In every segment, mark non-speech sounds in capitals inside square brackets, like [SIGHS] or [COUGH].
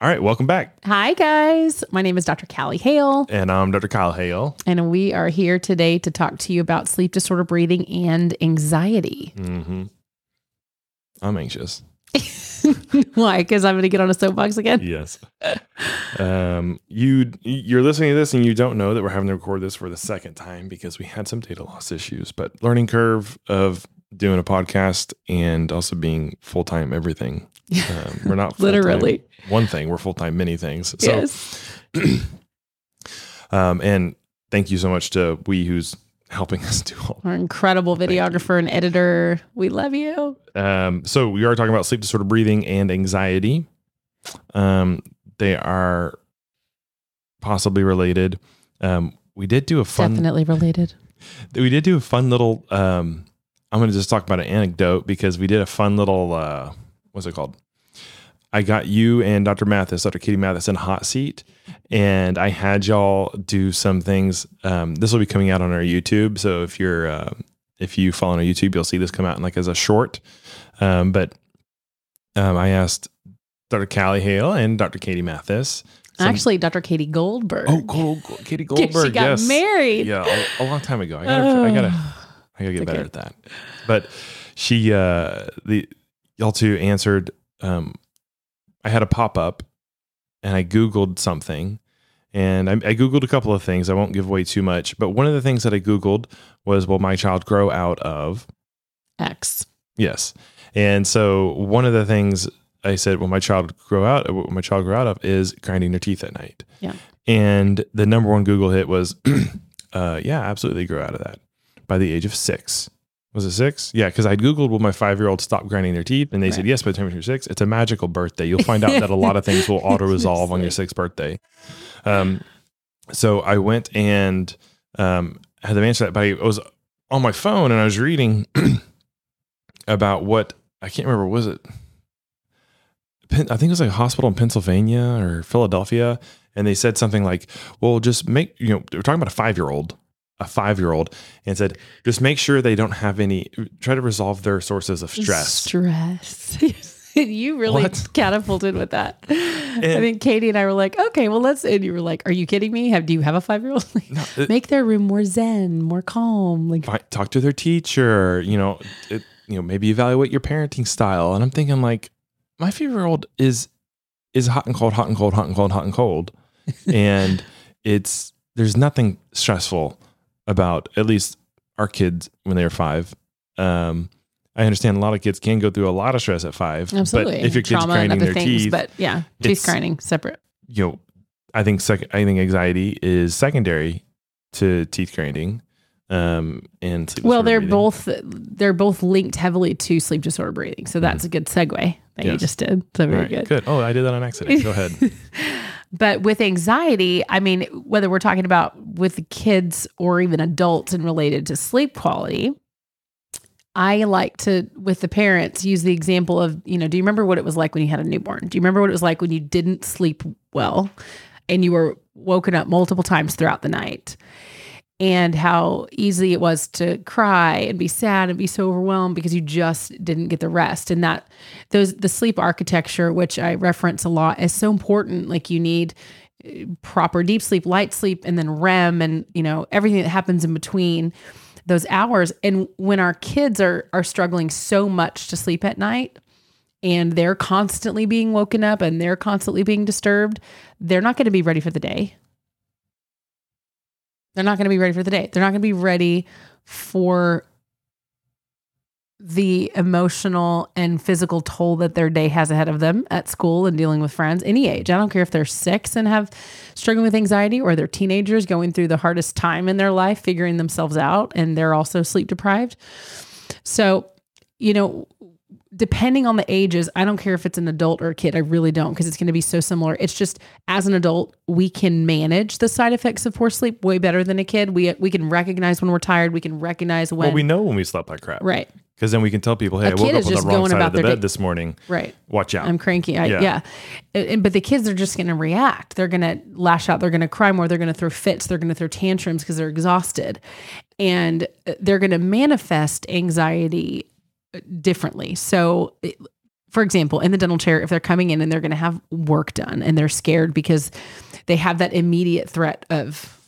All right, welcome back. Hi, guys. My name is Dr. Kalli Hale, And I'm Dr. Kyle Hale. and we are here today to talk to you about sleep disorder breathing and anxiety. hmm I'm anxious. [LAUGHS] Why? Because I'm going to get on a soapbox again. Yes. um, you you're listening to this and you don't know that we're having to record this for the second time because we had some data loss issues. But learning curve of doing a podcast and also being full time everything. Um, we're not [LAUGHS] Literally. one thing. We're full time many things. So yes. [CLEARS THROAT] um, and thank you so much to we who's helping [LAUGHS] us do all Our incredible videographer and editor. We love you. Um, so we are talking about sleep disorder breathing and anxiety. Um, they are possibly related. Um, we did do a fun. Definitely related. [LAUGHS] We did do a fun little. Um, I'm going to just talk about an anecdote because we did a fun little. Uh, what's it called? I got you and Dr. Mathis, Dr. Katie Mathis, in a hot seat, and I had y'all do some things. Um, this will be coming out on our YouTube, so if you're uh, if you follow on our YouTube, you'll see this come out in like as a short. Um, but um, I asked Dr. Kalli Hale and Dr. Katie Mathis. some- Actually, Dr. Katie Goldberg. oh, Gold, Katie [LAUGHS] Goldberg. she got yes. married. Yeah, a, a long time ago. I gotta, I gotta, [SIGHS] I gotta get It's better okay. at that. But she, uh, the y'all two answered. Um, I had a pop up, and I googled something, and I, I googled a couple of things. I won't give away too much, but one of the things that I googled was, "Will my child grow out of?" X. Yes, and so one of the things I said, "Will my child grow out? Will my child grow out of?" is grinding their teeth at night. Yeah. and the number one Google hit was, [CLEARS THROAT] uh, "Yeah, absolutely grow out of that by the age of six. Was it six? Yeah, because I googled will my five year old stop grinding their teeth, and they said yes by the time you're six. It's a magical birthday. You'll find out that a lot of things will [LAUGHS] auto resolve on your sixth birthday. Um, so I went and um, had them answer that, but I was on my phone and I was reading [CLEARS THROAT] about what I can't remember. Was it? I think it was like a hospital in Pennsylvania or Philadelphia, and they said something like, "Well, just make you know." Were talking about a five year old, a five year old, and said, "Just make sure they don't have any. Try to resolve their sources of stress." Stress. [LAUGHS] you really What? catapulted with that. I think Katie and I were like, okay, well, let's. And you were like, are you kidding me? Have do you have a five year old? [LAUGHS] No, it- Make their room more zen, more calm. Like, talk to their teacher. You know, it, you know, maybe evaluate your parenting style. And I'm thinking like, my five year old is is hot and cold, hot and cold, hot and cold, hot and cold, [LAUGHS] and it's there's nothing stressful about at least our kids when they were five. Um, I understand a lot of kids can go through a lot of stress at five. absolutely. But if your kid's Trauma grinding their things, teeth, but yeah, teeth grinding separate. you know, I think second, I think anxiety is secondary to teeth grinding. Um, and Well, they're breathing. both they're both linked heavily to sleep disorder breathing. So that's a good segue that you just did. So very right, good. good. Oh, I did that on accident. Go ahead. [LAUGHS] [LAUGHS] But with anxiety, I mean, whether we're talking about with the kids or even adults and related to sleep quality, I like to, with the parents, use the example of, you know, do you remember what it was like when you had a newborn? Do you remember what it was like when you didn't sleep well and you were woken up multiple times throughout the night? And how easy it was to cry and be sad and be so overwhelmed because you just didn't get the rest. And that those the sleep architecture, which I reference a lot, is so important. Like you need uh, proper deep sleep, light sleep, and then REM, and you know everything that happens in between those hours. And when our kids are are struggling so much to sleep at night, and they're constantly being woken up and they're constantly being disturbed, they're not going to be ready for the day. They're not going to be ready for the day. They're not going to be ready for the emotional and physical toll that their day has ahead of them at school and dealing with friends, any age. I don't care if they're six and have struggling with anxiety or they're teenagers going through the hardest time in their life, figuring themselves out, and they're also sleep deprived. So, you know, depending on the ages, I don't care if it's an adult or a kid. I really don't because it's going to be so similar. It's just as an adult, we can manage the side effects of poor sleep way better than a kid. We we can recognize when we're tired. We can recognize when well, we know when we slept like crap. right, Because then we can tell people, hey, A I woke up on the wrong going side about of the bed day- this morning. right. Watch out. I'm cranky. I, Yeah. yeah. And- but the kids are just going to react. They're going to lash out. They're going to cry more. They're going to throw fits. They're going to throw tantrums because they're exhausted. And uh, they're going to manifest anxiety differently. So, for example, in the dental chair, if they're coming in and they're going to have work done and they're scared because they have that immediate threat of,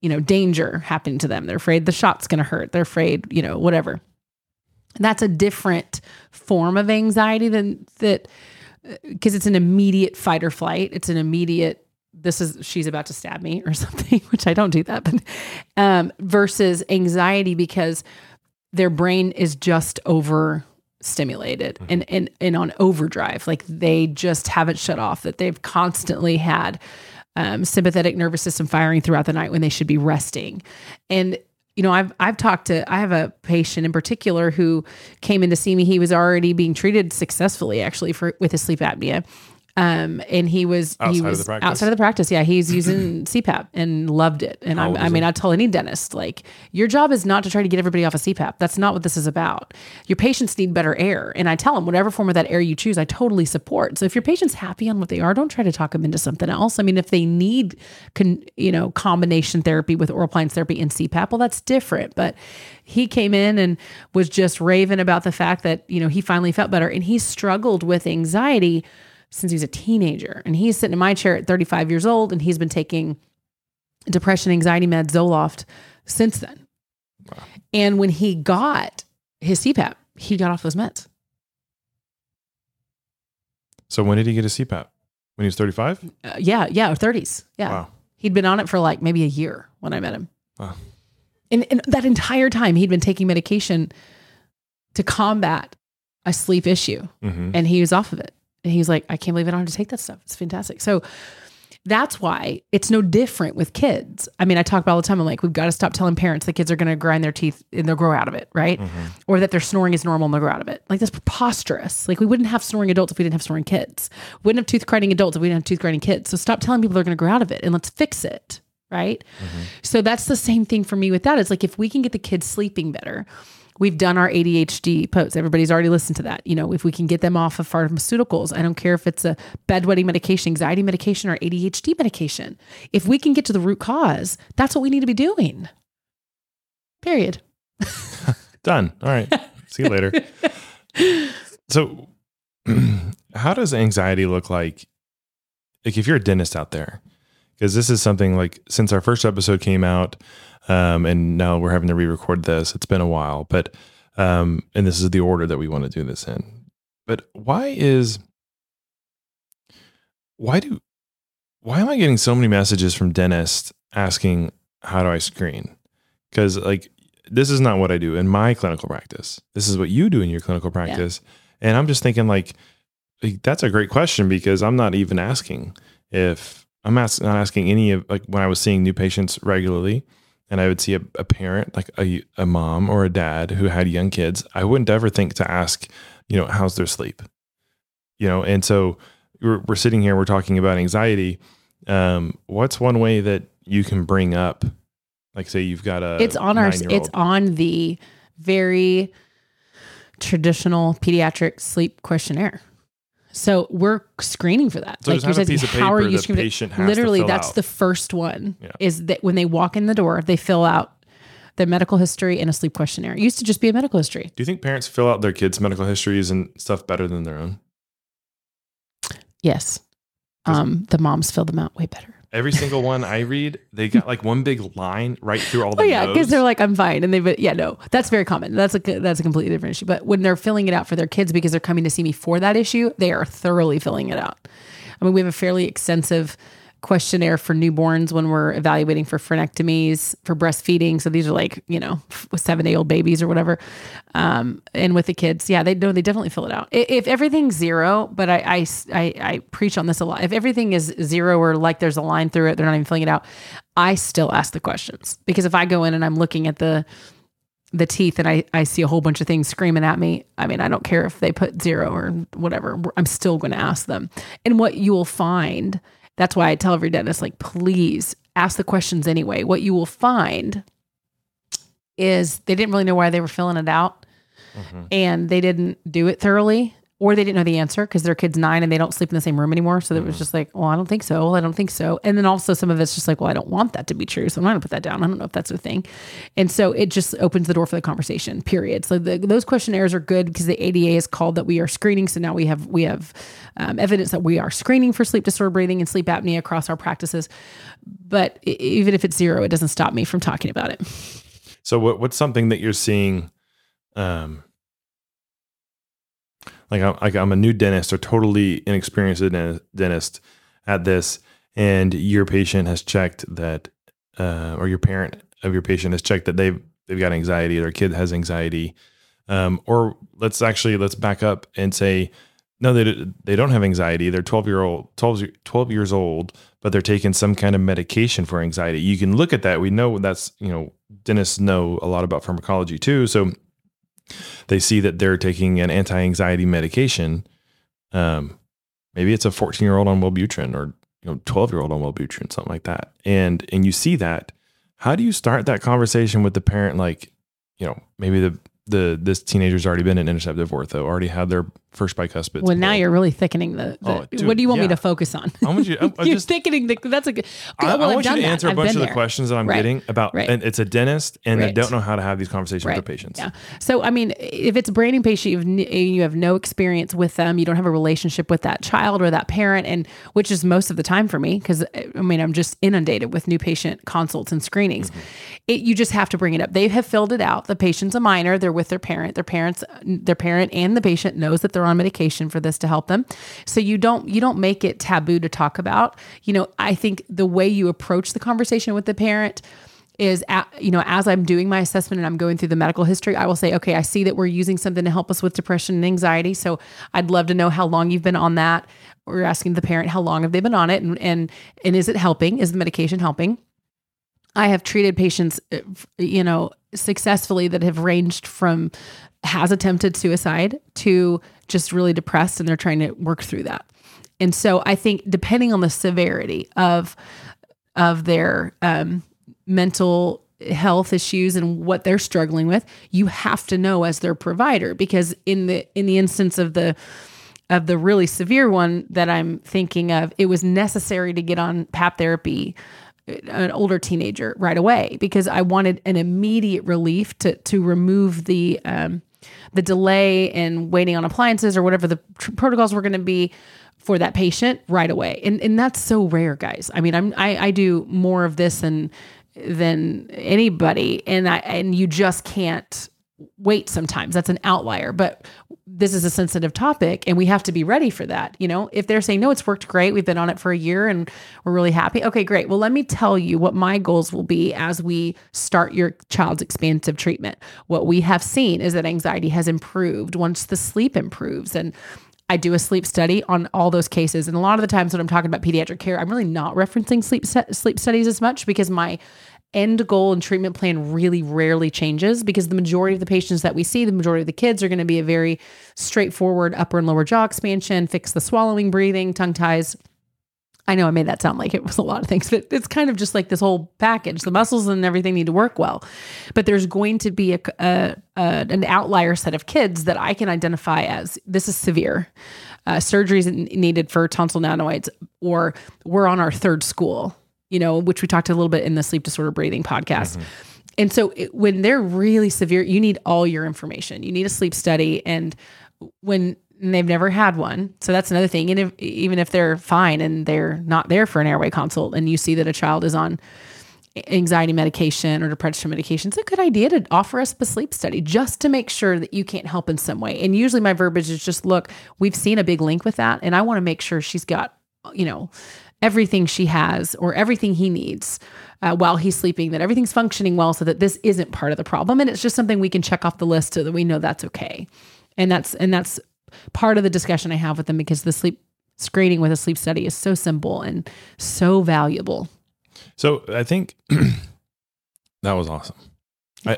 you know, danger happening to them. They're afraid the shot's going to hurt. They're afraid, you know, whatever. That's a different form of anxiety than that because it's an immediate fight or flight. It's an immediate this is she's about to stab me or [LAUGHS] something, which I don't do that, but um, versus anxiety because their brain is just over stimulated mm-hmm. and, and and on overdrive. Like they just haven't shut off, that they've constantly had um, sympathetic nervous system firing throughout the night when they should be resting. And you know, I've I've talked to I have a patient in particular who came in to see me. He was already being treated successfully actually for with his sleep apnea. Um, and he was outside he was of outside of the practice. Yeah, he's using [CLEARS THROAT] CPAP and loved it. And I, I mean, I tell any dentist like, your job is not to try to get everybody off a of CPAP. That's not what this is about. Your patients need better air, and I tell them whatever form of that air you choose, I totally support. So if your patient's happy on what they are, don't try to talk them into something else. I mean, if they need, con, you know, combination therapy with oral appliance therapy and CPAP, well, that's different. But he came in and was just raving about the fact that you know he finally felt better, and he struggled with anxiety since he was a teenager. And he's sitting in my chair at 35 years old and he's been taking depression, anxiety meds, Zoloft since then. Wow. And when he got his CPAP, he got off those meds. So when did he get his CPAP? When he was 35? Uh, yeah, yeah, 30s. Yeah. Wow. He'd been on it for like maybe a year when I met him. Wow. And, and that entire time he'd been taking medication to combat a sleep issue mm-hmm. and he was off of it. And he's like, I can't believe I don't have to take that stuff. It's fantastic. So that's why it's no different with kids. I mean, I talk about all the time. I'm like, we've got to stop telling parents the kids are going to grind their teeth and they'll grow out of it, right? Mm-hmm. Or that their snoring is normal and they'll grow out of it. Like that's preposterous. Like we wouldn't have snoring adults if we didn't have snoring kids. We wouldn't have tooth grinding adults if we didn't have tooth grinding kids. So stop telling people they're going to grow out of it and let's fix it, right? Mm-hmm. So that's the same thing for me with that. It's like if we can get the kids sleeping better, We've done our ADHD posts. Everybody's already listened to that. You know, if we can get them off of pharmaceuticals, I don't care if it's a bedwetting medication, anxiety medication, or ADHD medication. If we can get to the root cause, that's what we need to be doing. Period. [LAUGHS] Done. All right. See you later. [LAUGHS] so, [CLEARS THROAT] how does anxiety look like? Like, if you're a dentist out there, because this is something like since our first episode came out, um, and now we're having to re-record this. It's been a while, but um, and this is the order that we want to do this in. But why is why do why am I getting so many messages from dentists asking how do I screen? Because like this is not what I do in my clinical practice. This is what you do in your clinical practice, yeah. and I'm just thinking like, like that's a great question because I'm not even asking if I'm ask, not asking any of like when I was seeing new patients regularly and I would see a, a parent, like a, a mom or a dad who had young kids, I wouldn't ever think to ask, you know, how's their sleep? You know, and so we're, we're sitting here, we're talking about anxiety. Um, what's one way that you can bring up, like, say you've got a, it's on our, it's on the very traditional pediatric sleep questionnaire. So we're screening for that. So like you're saying, how are you screening? Literally, that's out. the first one. Yeah. Is that when they walk in the door, they fill out their medical history and a sleep questionnaire. It used to just be a medical history. Do you think parents fill out their kids' medical histories and stuff better than their own? Yes. Um, the moms fill them out way better. Every single one I read, they got like one big line right through all [LAUGHS] oh, the. Oh yeah, because they're like, I'm fine, and they, but yeah, no, that's very common. That's a that's a completely different issue. But when they're filling it out for their kids because they're coming to see me for that issue, they are thoroughly filling it out. I mean, we have a fairly extensive questionnaire for newborns when we're evaluating for frenectomies for breastfeeding. So these are like you know seven day old babies or whatever. Um, and with the kids, yeah, they know they definitely fill it out. If everything's zero, but I, I I I preach on this a lot. If everything is zero or like there's a line through it, they're not even filling it out. I still ask the questions because if I go in and I'm looking at the the teeth and I, I see a whole bunch of things screaming at me. I mean, I don't care if they put zero or whatever, I'm still going to ask them. And what you will find that's why I tell every dentist, like, please ask the questions anyway. What you will find is they didn't really know why they were filling it out mm-hmm. and they didn't do it thoroughly. Or they didn't know the answer because their kid's nine and they don't sleep in the same room anymore. So it was just like, well, I don't think so. Well, I don't think so. And then also some of it's just like, well, I don't want that to be true. So I'm not gonna put that down. I don't know if that's a thing. And so it just opens the door for the conversation, period. So the, those questionnaires are good because the ADA is called that we are screening. So now we have, we have um, evidence that we are screening for sleep disorder breathing and sleep apnea across our practices. But even if it's zero, it doesn't stop me from talking about it. So what what's something that you're seeing um like I'm, like I'm a new dentist or totally inexperienced dentist at this. And your patient has checked that uh, or your parent of your patient has checked that they've they've got anxiety their kid has anxiety. Um, or let's actually let's back up and say no they, they don't have anxiety. They're 12 year old 12, 12 years old but they're taking some kind of medication for anxiety. You can look at that. We know that's you know dentists know a lot about pharmacology too. So they see that they're taking an anti-anxiety medication. Um, maybe it's a 14 year old on wellbutrin or you know 12 year old on wellbutrin something like that. And and you see that. How do you start that conversation with the parent? Like you know maybe the the this teenager's already been in interceptive ortho already had their first bicuspid Well, now you're really thickening the. the Oh, dude, what do you want me to focus on? I want you. I, [LAUGHS] I you're just, thickening the. That's a good. I, well, I want you to that. answer a I've bunch of the questions that I'm Right. getting about. Right. And it's a dentist, and they don't know how to have these conversations with their patients. Yeah. So, I mean, if it's a branding patient, you've, you have no experience with them, you don't have a relationship with that child or that parent, and which is most of the time for me, because I mean, I'm just inundated with new patient consults and screenings. Mm-hmm. It, you just have to bring it up. They have filled it out. The patient's a minor. They're with their parent. Their parents, their parent and the patient knows that they're on medication for this to help them. So you don't you don't make it taboo to talk about. You know, I think the way you approach the conversation with the parent is at, you know as i'm doing my assessment and i'm going through the medical history i will say okay i see that we're using something to help us with depression and anxiety so i'd love to know how long you've been on that we're asking the parent how long have they been on it and and, and is it helping is the medication helping i have treated patients uh, you know successfully that have ranged from has attempted suicide to just really depressed and they're trying to work through that. And so i think depending on the severity of of their um, mental health issues and what they're struggling with you have to know as their provider because in the in the instance of the of the really severe one that I'm thinking of it was necessary to get on pap therapy an older teenager right away because I wanted an immediate relief to to remove the um, the delay in waiting on appliances or whatever the tr- protocols were going to be for that patient right away. And and that's so rare, guys. I mean, I'm I, I do more of this than than anybody, and I and you just can't wait sometimes that's an outlier but this is a sensitive topic and we have to be ready for that you know? If they're saying no it's worked great. We've been on it for a year and we're really happy. Okay great. Well let me tell you what my goals will be as we start your child's expansive treatment. What we have seen is that anxiety has improved once the sleep improves. And I do a sleep study on all those cases. And a lot of the times when I'm talking about pediatric care, I'm really not referencing sleep sleep studies as much because my end goal and treatment plan really rarely changes because the majority of the patients that we see, the majority of the kids are going to be a very straightforward upper and lower jaw expansion, fix the swallowing, breathing, tongue ties. I know I made that sound like it was a lot of things, but it's kind of just like this whole package. The muscles and everything need to work well, but there's going to be a, a, a an outlier set of kids that I can identify as this is severe. Uh, surgery is needed for tonsil nanoids, or we're on our third school. You know, which we talked a little bit in the sleep disorder breathing podcast. And so it, when they're really severe, you need all your information. You need a sleep study, and when and they've never had one, so that's another thing. And if, even if they're fine and they're not there for an airway consult, and you see that a child is on anxiety medication or depression medication, it's a good idea to offer us the sleep study just to make sure that you can't help in some way. And usually my verbiage is just, look, we've seen a big link with that, and I want to make sure she's got, you know, everything she has or everything he needs uh, while he's sleeping, that everything's functioning well so that this isn't part of the problem. And it's just something we can check off the list so that we know that's okay. And that's, and that's part of the discussion I have with them because the sleep screening with a sleep study is so simple and so valuable. So I think [CLEARS THROAT] that was awesome. I,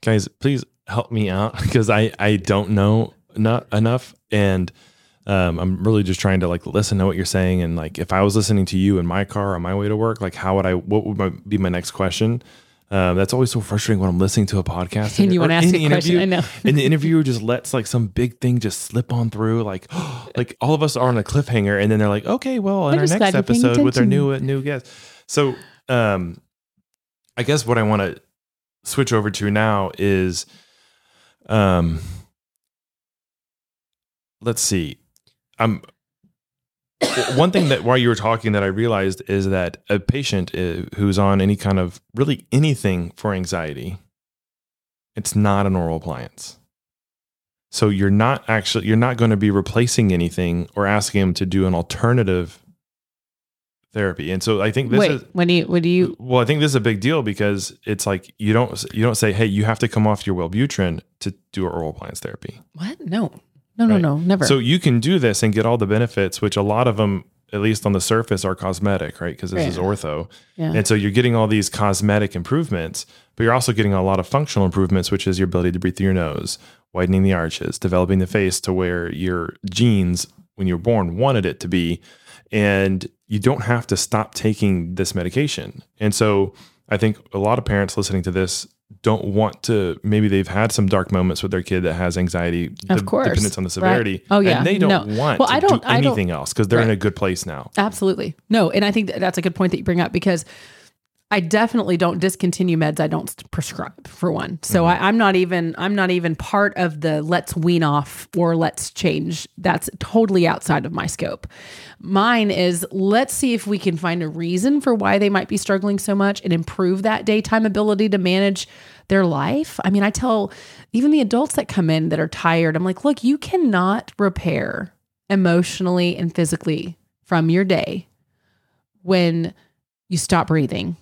guys, please help me out [LAUGHS] because I I don't know not enough, and um, I'm really just trying to like listen to what you're saying, and like if I was listening to you in my car on my way to work, like how would I? What would my, be my next question? Um, that's always so frustrating when I'm listening to a podcast [LAUGHS] And you want to ask a question. I know. and the interviewer just lets like some big thing just slip on through, like [GASPS] like all of us are on a cliffhanger, and then they're like, okay, well, in I'm our next glad you're paying episode with our new new guest. So, um, I guess what I want to switch over to now is, um, let's see, I'm. One thing that while you were talking that I realized is that a patient uh, who's on any kind of really anything for anxiety, it's not an oral appliance. So you're not actually you're not going to be replacing anything or asking them to do an alternative therapy. And so I think this Wait, is when do you, what do you, well, I think this is a big deal because it's like you don't you don't say, "Hey, you have to come off your Wellbutrin to do oral appliance therapy." what? No, no, no, Right. no, never. So you can do this and get all the benefits, which a lot of them, at least on the surface, are cosmetic, right? Because this is ortho, yeah. and so you're getting all these cosmetic improvements, but you're also getting a lot of functional improvements, which is your ability to breathe through your nose, widening the arches, developing the face to where your genes, when you're born, wanted it to be, and you don't have to stop taking this medication. And so I think a lot of parents listening to this don't want to maybe they've had some dark moments with their kid that has anxiety Of de- course. dependence on the Right. severity Oh, yeah. and they don't No. want Well, to I don't- do I don't- anything else because they're in a good place now Absolutely. No, and I think that's a good point that you bring up because I definitely don't discontinue meds I don't prescribe for one. So Mm-hmm. I, I'm not even I'm not even part of the let's wean off or let's change. That's totally outside of my scope. Mine is let's see if we can find a reason for why they might be struggling so much and improve that daytime ability to manage their life. I mean, I tell even the adults that come in that are tired, I'm like, look, you cannot repair emotionally and physically from your day when you stop breathing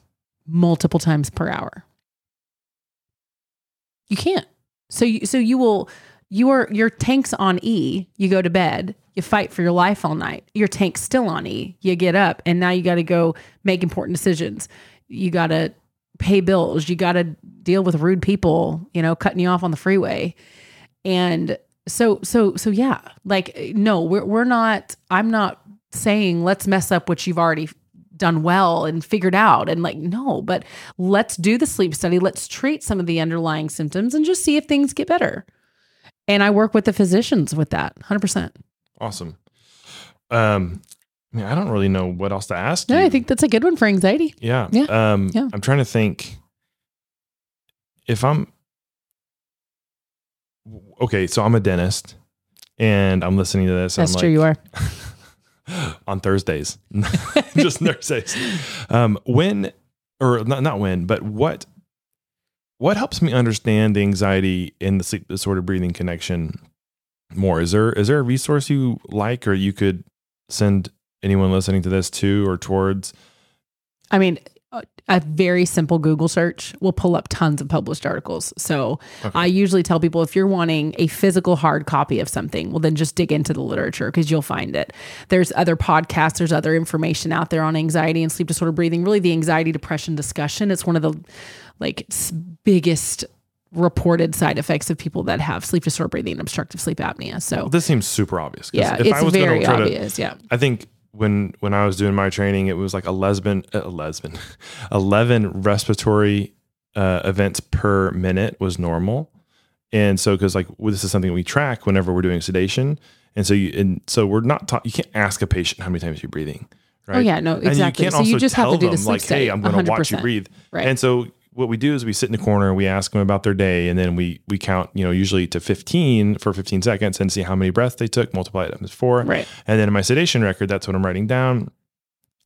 multiple times per hour. You can't. So you so you will you are your tank's on E, you go to bed, you fight for your life all night. Your tank's still on E. You get up and now you got to go make important decisions. You got to pay bills, you got to deal with rude people, you know, cutting you off on the freeway. And so so so yeah, like no, we're we're not I'm not saying let's mess up what you've already done well and figured out and like no, but let's do the sleep study, let's treat some of the underlying symptoms and just see if things get better. And I work with the physicians with that 100%. awesome um I, mean, I don't really know what else to ask No, you I think that's a good one for anxiety. yeah Yeah. um Yeah. i'm trying to think if i'm okay so i'm a dentist and i'm listening to this That's I'm true like, you are. [LAUGHS] [GASPS] on Thursdays, [LAUGHS] just Thursdays. Um, when, or not, not when, but what, what helps me understand the anxiety and the sleep disorder breathing connection more? Is there, is there a resource you like, or you could send anyone listening to this to or towards? I mean, a- a very simple Google search will pull up tons of published articles. So Okay. I usually tell people if you're wanting a physical hard copy of something, well, then just dig into the literature because you'll find it. There's other podcasts, there's other information out there on anxiety and sleep disorder breathing. Really, the anxiety depression discussion. It's one of the like biggest reported side effects of people that have sleep disorder breathing and obstructive sleep apnea. So This seems super obvious. yeah, if it's I was very try to- obvious. yeah. I think when when I was doing my training, it was like a lesbian, a lesbian, eleven respiratory uh, events per minute was normal, and so because like well, this is something we track whenever we're doing sedation, and so you and so we're not taught. You can't ask a patient how many times you're breathing, right? Oh yeah, no, And exactly. you can't so also you just have to do the them sleep like, study. hey, I'm going to watch you 100%. breathe, Right. and so what we do is we sit in the corner and we ask them about their day, and then we we count, you know, usually to 15 for 15 seconds and see how many breaths they took, multiply it times four, Right. and then in my sedation record, that's what I'm writing down.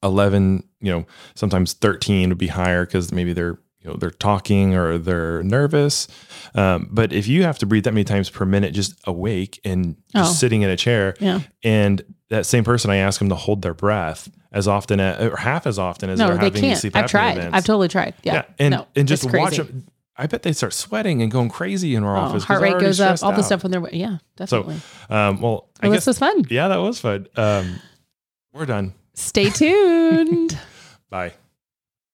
11, you know, sometimes 13 would be higher because maybe they're, you know, they're talking or they're nervous. Um, but if you have to breathe that many times per minute, just awake and just Oh. sitting in a chair, Yeah. and that same person, I ask them to hold their breath as often as, or half as often as No, they're they having these can't. sleep I've apnea tried. events. I've totally tried. Yeah. and no, and just it's watch crazy. them. I bet they start sweating and going crazy in our Oh, office. heart rate goes up. All the stuff when they're yeah, definitely. Um, well, I well, guess this was fun. yeah, that was fun. Um, we're done. Stay tuned. [LAUGHS] Bye.